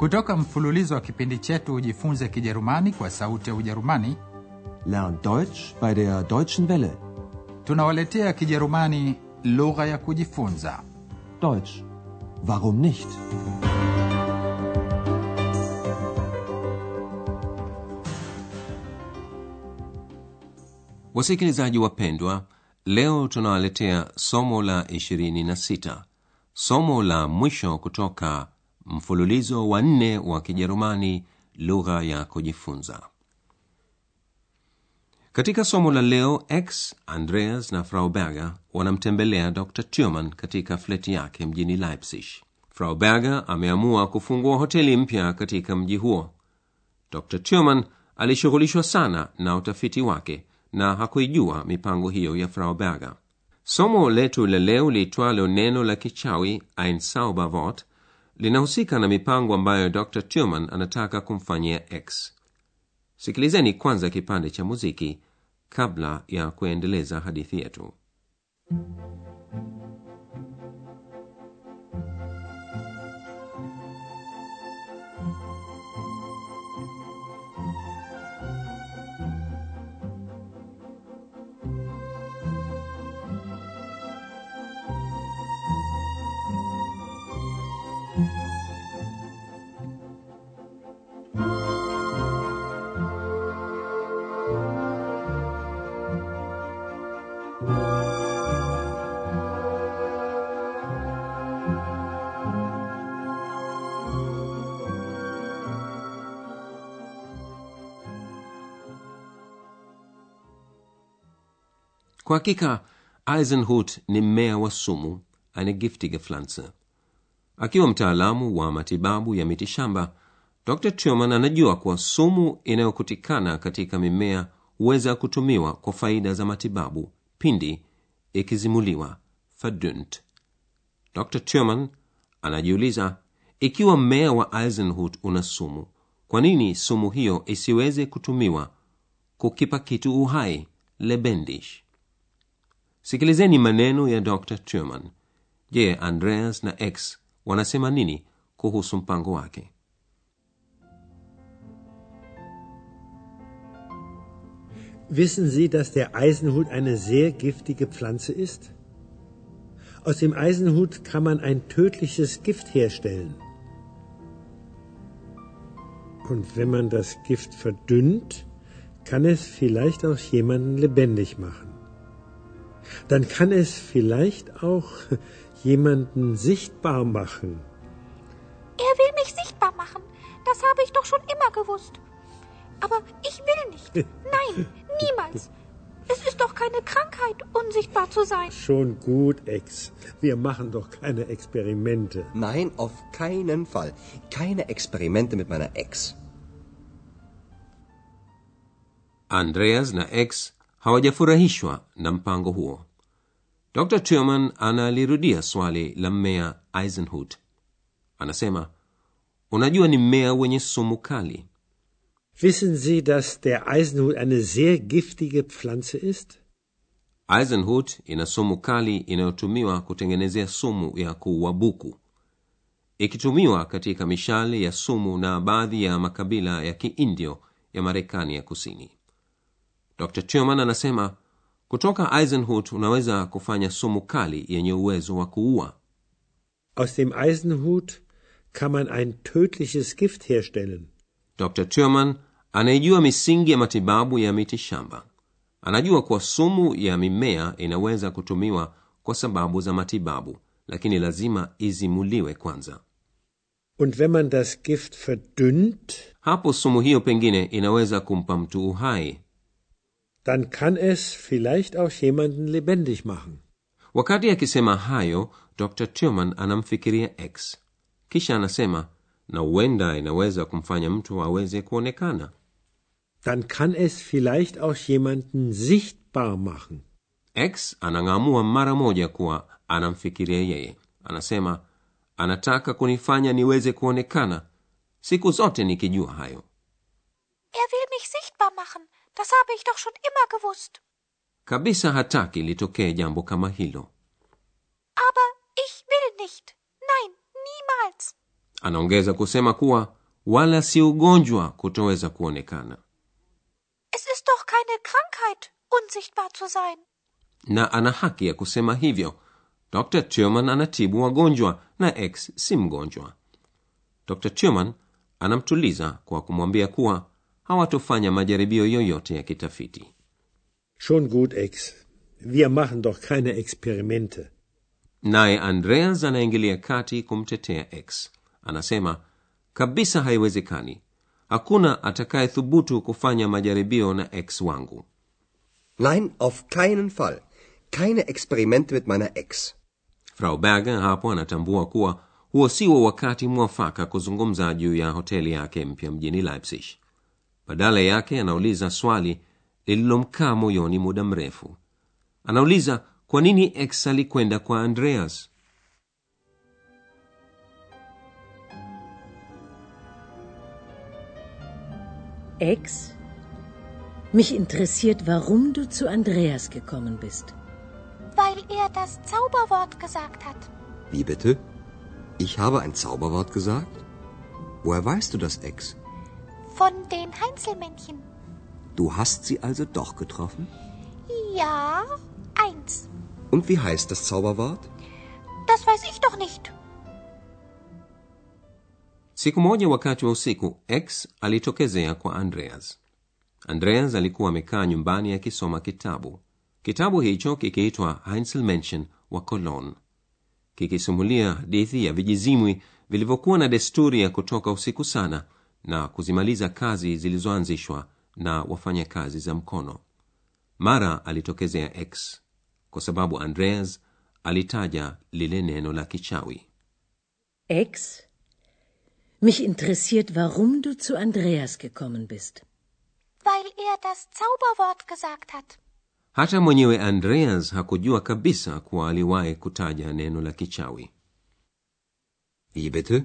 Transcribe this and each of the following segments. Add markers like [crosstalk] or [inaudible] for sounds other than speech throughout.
Kutoka mfululizo wa kipindi chetu Ujifunze Kijerumani kwa Sauti ya Ujerumani, Lern Deutsch bei der Deutschen Welle. tunawaletea Kijerumani lugha ya kujifunza. Deutsch. Warum nicht? Wasikilizaji wapendwa, leo tunawaletea somo la 26, somo la mwisho kutoka mfululizo wa nne wa Kijerumani, lugha ya kujifunza. Katika somo la leo, X, Andreas na Frau Berger wanamtembelea Dr. Thurman katika fleti yake mjini Leipzig. Frau Berger ameamua kufungua hoteli mpya katika mji huo. Dr. Thurman alishughulishwa sana na utafiti wake na hakuijua mipango hiyo ya Frau Berger. Somo letu la leo liitwalo neno la kichawi ein Zauberwort linahusika na mipango ambayo Dr. tuman anataka kumfanyia X. Sikilizeni kwanza kipande cha muziki kabla ya kuendeleza hadithi yetu. Kwa hakika Eisenhut ni mmea wa sumu, eine Pflanze. Akiwa mtaalamu wa matibabu ya mitishamba, Dr. turman anajua kuwa sumu inayokutikana katika mimea huweza kutumiwa kwa faida za matibabu pindi ikizimuliwa verdünnt. Dr. turman anajiuliza ikiwa mmea wa Eisenhut una sumu, kwa nini sumu hiyo isiweze kutumiwa kukipa kitu uhai lebendig? Sikilizeni maneno ya Dr. Thurman. Je, Andreas na X wanasema nini kuhusu mpango wake? Wissen Sie, dass der Eisenhut eine sehr giftige Pflanze ist? Aus dem Eisenhut kann man ein tödliches Gift herstellen. Und wenn man das Gift verdünnt, kann es vielleicht auch jemanden lebendig machen. Dann kann es vielleicht auch jemanden sichtbar machen. Er will mich sichtbar machen. Das habe ich doch schon immer gewusst. Aber ich will nicht. [laughs] Nein, niemals. Es ist doch keine Krankheit, unsichtbar zu sein. Schon gut, Ex. Wir machen doch keine Experimente. Nein, auf keinen Fall. Keine Experimente mit meiner Ex. Andreas na X hawajafurahishwa na mpango huo. Dr. Thurman analirudia swali la mmea Eisenhut. Anasema, unajua ni mmea wenye sumu kali. Wissen Sie, dass der Eisenhut eine sehr giftige Pflanze ist? Eisenhut ina sumu kali inayotumiwa kutengenezea sumu ya kuua buku, ikitumiwa katika mishale ya sumu na baadhi ya makabila ya Kiindio ya Marekani ya Kusini. Dr. Thurman anasema kutoka Eisenhut unaweza kufanya sumu kali yenye uwezo wa kuua. Aus dem Eisenhut kann man ein tödliches Gift herstellen. Dr. turman anaijua misingi ya matibabu ya miti shamba. Anajua kuwa sumu ya mimea inaweza kutumiwa kwa sababu za matibabu, lakini lazima izimuliwe kwanza. Und wenn man das Gift verdünnt, Hapo sumu hiyo pengine inaweza kumpa mtu uhai. Dann kann es vielleicht auch jemanden lebendig machen. Wakati akisema hayo, Dr. Tillman anamfikiria X, kisha anasema na huenda inaweza kumfanya mtu aweze kuonekana. Dann kann es vielleicht auch jemanden sichtbar machen. X anang'amua mara moja kuwa anamfikiria yeye. Anasema anataka kunifanya niweze kuonekana, siku zote nikijua hayo. Er will mich sichtbar machen. Das habe ich doch schon immer gewusst. Kabisa hataki litokee jambo kama hilo. Aber ich will nicht. Nein, niemals. anaongeza kusema kuwa wala si ugonjwa kutoweza kuonekana Es ist doch keine Krankheit, unsichtbar zu sein. na ana haki ya kusema hivyo dr turman anatibu wagonjwa na x si mgonjwa dr Thurman anamtuliza kwa kumwambia kuwa hawatofanya majaribio yoyote ya kitafiti Schon gut, Ex. Wir machen doch keine Experimente. naye andreas anaingilia kati kumtetea x anasema kabisa haiwezekani hakuna atakayethubutu kufanya majaribio na x wangu Nein, auf keinen Fall. Keine Experimente mit meiner Ex. frau berger hapo anatambua kuwa huo siwo wakati mwafaka kuzungumza juu ya hoteli yake mpya mjini leipzig badala yake anauliza swali lililomkaa moyoni muda mrefu anauliza kwa nini x alikwenda kwa andreas Ex? Mich interessiert, warum du zu Andreas gekommen bist. Weil er das Zauberwort gesagt hat. Wie bitte? Ich habe ein Zauberwort gesagt? Woher weißt du das, Ex? Von den Heinzelmännchen. Du hast sie also doch getroffen? Ja, eins. Und wie heißt das Zauberwort? Das weiß ich doch nicht. siku moja wakati wa usiku x alitokezea kwa andreas andreas alikuwa amekaa nyumbani akisoma kitabu kitabu hicho kikiitwa heinzelmenschen wa cologne kikisimulia hadithi ya vijizimwi vilivyokuwa na desturi ya kutoka usiku sana na kuzimaliza kazi zilizoanzishwa na wafanya kazi za mkono mara alitokezea x kwa sababu andreas alitaja lile neno la kichawi x Mich interessiert, warum du zu Andreas gekommen bist. Weil er das Zauberwort gesagt hat. hata mwenyewe andreas hakujua kabisa kuwa aliwahi kutaja neno la kichawi Wie bitte?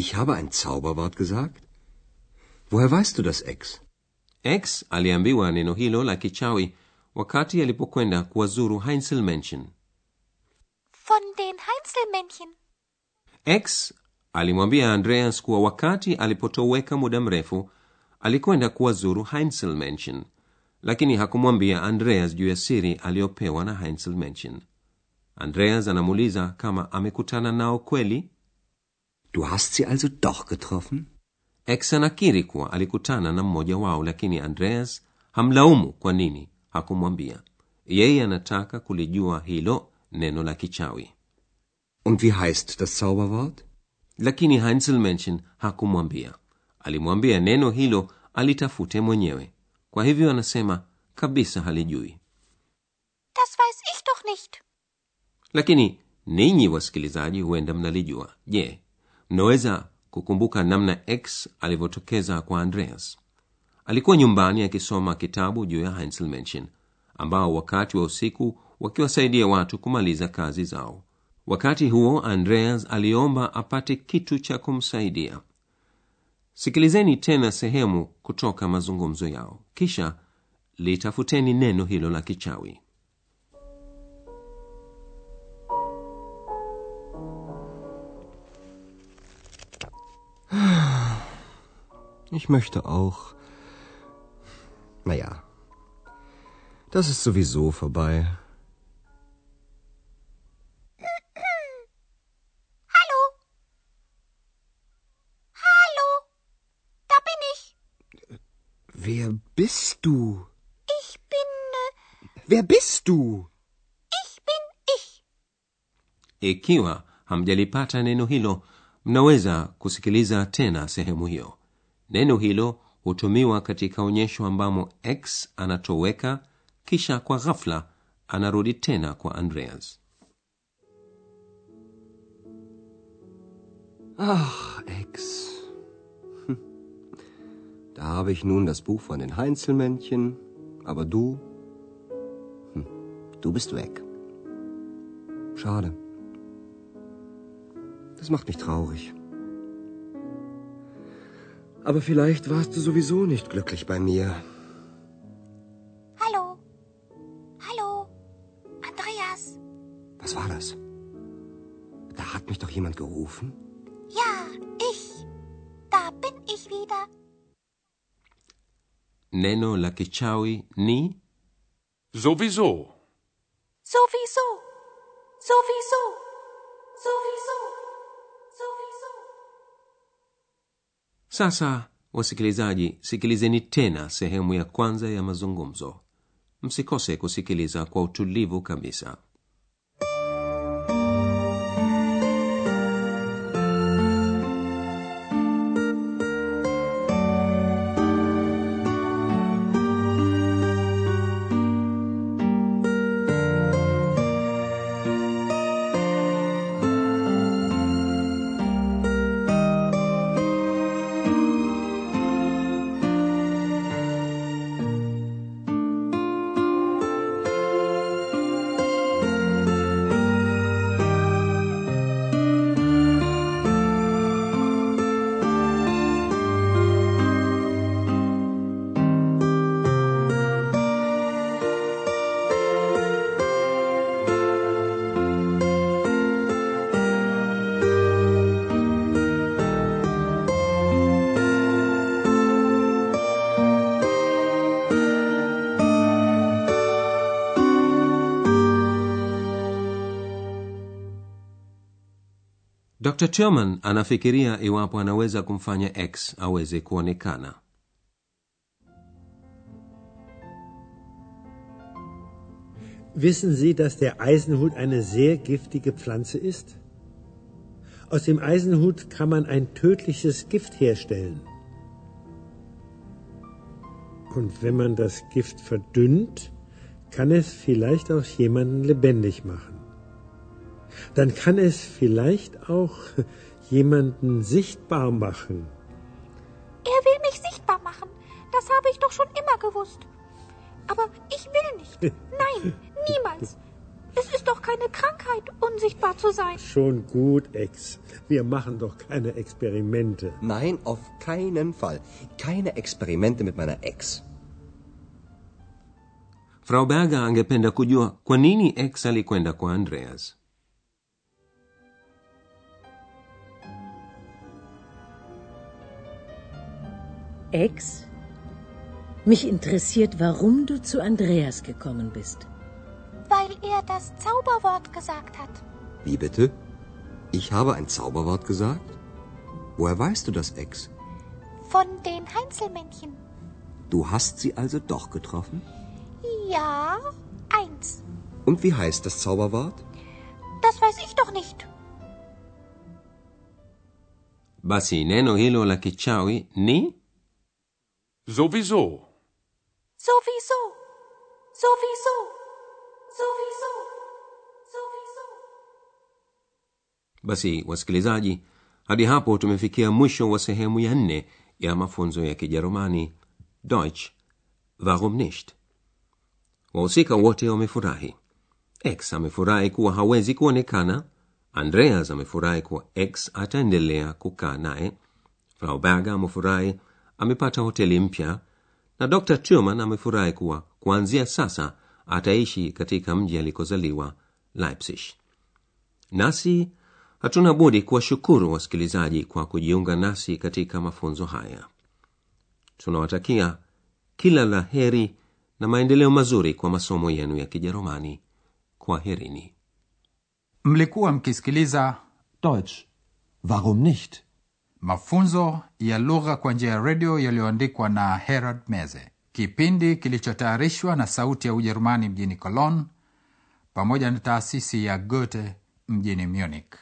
Ich habe ein Zauberwort gesagt? Woher weißt du das, Ex? Ex aliambiwa neno hilo la kichawi wakati alipokwenda kuwazuru Heinzelmännchen. Von den Heinzelmännchen. Ex alimwambia andreas kuwa wakati alipotoweka muda mrefu alikwenda kuwazuru Heinzelmännchen, lakini hakumwambia andreas juu ya siri aliyopewa na Heinzelmännchen. andreas anamuuliza kama amekutana nao kweli Du hast sie also doch getroffen? x anakiri kuwa alikutana na mmoja wao lakini andreas hamlaumu kwa nini hakumwambia yeye anataka kulijua hilo neno la kichawi Und wie heißt das Zauberwort? lakini Heinzelmännchen hakumwambia alimwambia neno hilo alitafute mwenyewe kwa hivyo anasema kabisa halijui Das weiß ich doch nicht. lakini ninyi wasikilizaji huenda mnalijua je mnaweza kukumbuka namna x alivyotokeza kwa andreas. Alikuwa nyumbani akisoma kitabu juu ya heinzelmenschen ambao wakati wa usiku wakiwasaidia watu kumaliza kazi zao. Wakati huo andreas aliomba apate kitu cha kumsaidia. Sikilizeni tena sehemu kutoka mazungumzo yao. Kisha litafuteni neno hilo la kichawi Ich möchte auch. Naja, das ist sowieso vorbei. Hallo? Hallo? Da bin ich. Wer bist du? Ich bin. Äh, Wer bist du? ich bin ich. ikiwa hamjalipata neno hilo mnaweza kusikiliza tena sehemu hiyo neno hilo hutumiwa katika onyesho ambamo x anatoweka kisha kwa ghafla anarudi tena kwa andreas Ach, Ex. Hm. Da habe ich nun das Buch von den Heinzelmännchen, aber du. Hm. Du bist weg. Schade. Das macht mich traurig. Aber vielleicht warst du sowieso nicht glücklich bei mir. Hallo? Hallo? Andreas? Was war das? Da hat mich doch jemand gerufen? Ja, mich wieder. neno la kichawi ni Sowieso. Sowieso. Sowieso. Sowieso. Sowieso. Sasa wasikilizaji sikilizeni tena sehemu ya kwanza ya mazungumzo. Msikose kusikiliza kwa utulivu kabisa dr turman anafikiria iwapo anaweza kumfanya x aweze kuonekana Wissen Sie, dass der Eisenhut eine sehr giftige Pflanze ist? Aus dem Eisenhut kann man ein tödliches Gift herstellen. Und wenn man das Gift verdünnt, kann es vielleicht auch jemanden lebendig machen. Dann kann es vielleicht auch jemanden sichtbar machen. Er will mich sichtbar machen. Das habe ich doch schon immer gewusst. Aber ich will nicht. Nein, niemals. Es ist doch keine Krankheit, unsichtbar zu sein. Schon gut, Ex. Wir machen doch keine Experimente. Nein, auf keinen Fall. Keine Experimente mit meiner Ex. frau berger angependa kujua kwa nini x alikwenda kwa andreas Ex, mich interessiert, warum du zu Andreas gekommen bist. Weil er das Zauberwort gesagt hat. Wie bitte? Ich habe ein Zauberwort gesagt? Woher weißt du das, Ex? Von den Heinzelmännchen. Du hast sie also doch getroffen? Ja, eins. Und wie heißt das Zauberwort? Das weiß ich doch nicht. basi neno hilo la kichawi ni Sowieso. Sowieso. Sowieso. Sowieso. Sowieso. basi wasikilizaji hadi hapo tumefikia mwisho wa sehemu ya nne ya mafunzo ya kijerumani deutsch warum nicht wahusika wote wamefurahi x amefurahi kuwa hawezi kuonekana andreas amefurahi kuwa x ataendelea kukaa naye frau berger amefurahi amepata hoteli mpya na dr turman amefurahi kuwa kuanzia sasa ataishi katika mji alikozaliwa leipzig nasi hatuna budi kuwashukuru wasikilizaji kwa kujiunga nasi katika mafunzo haya tunawatakia kila la heri na maendeleo mazuri kwa masomo yenu ya kijerumani kwa herini mlikuwa mkisikiliza Deutsch. Warum nicht? Mafunzo ya lugha kwa njia ya redio yaliyoandikwa na herald meze. Kipindi kilichotayarishwa na sauti ya ujerumani mjini cologne pamoja na taasisi ya goethe mjini munich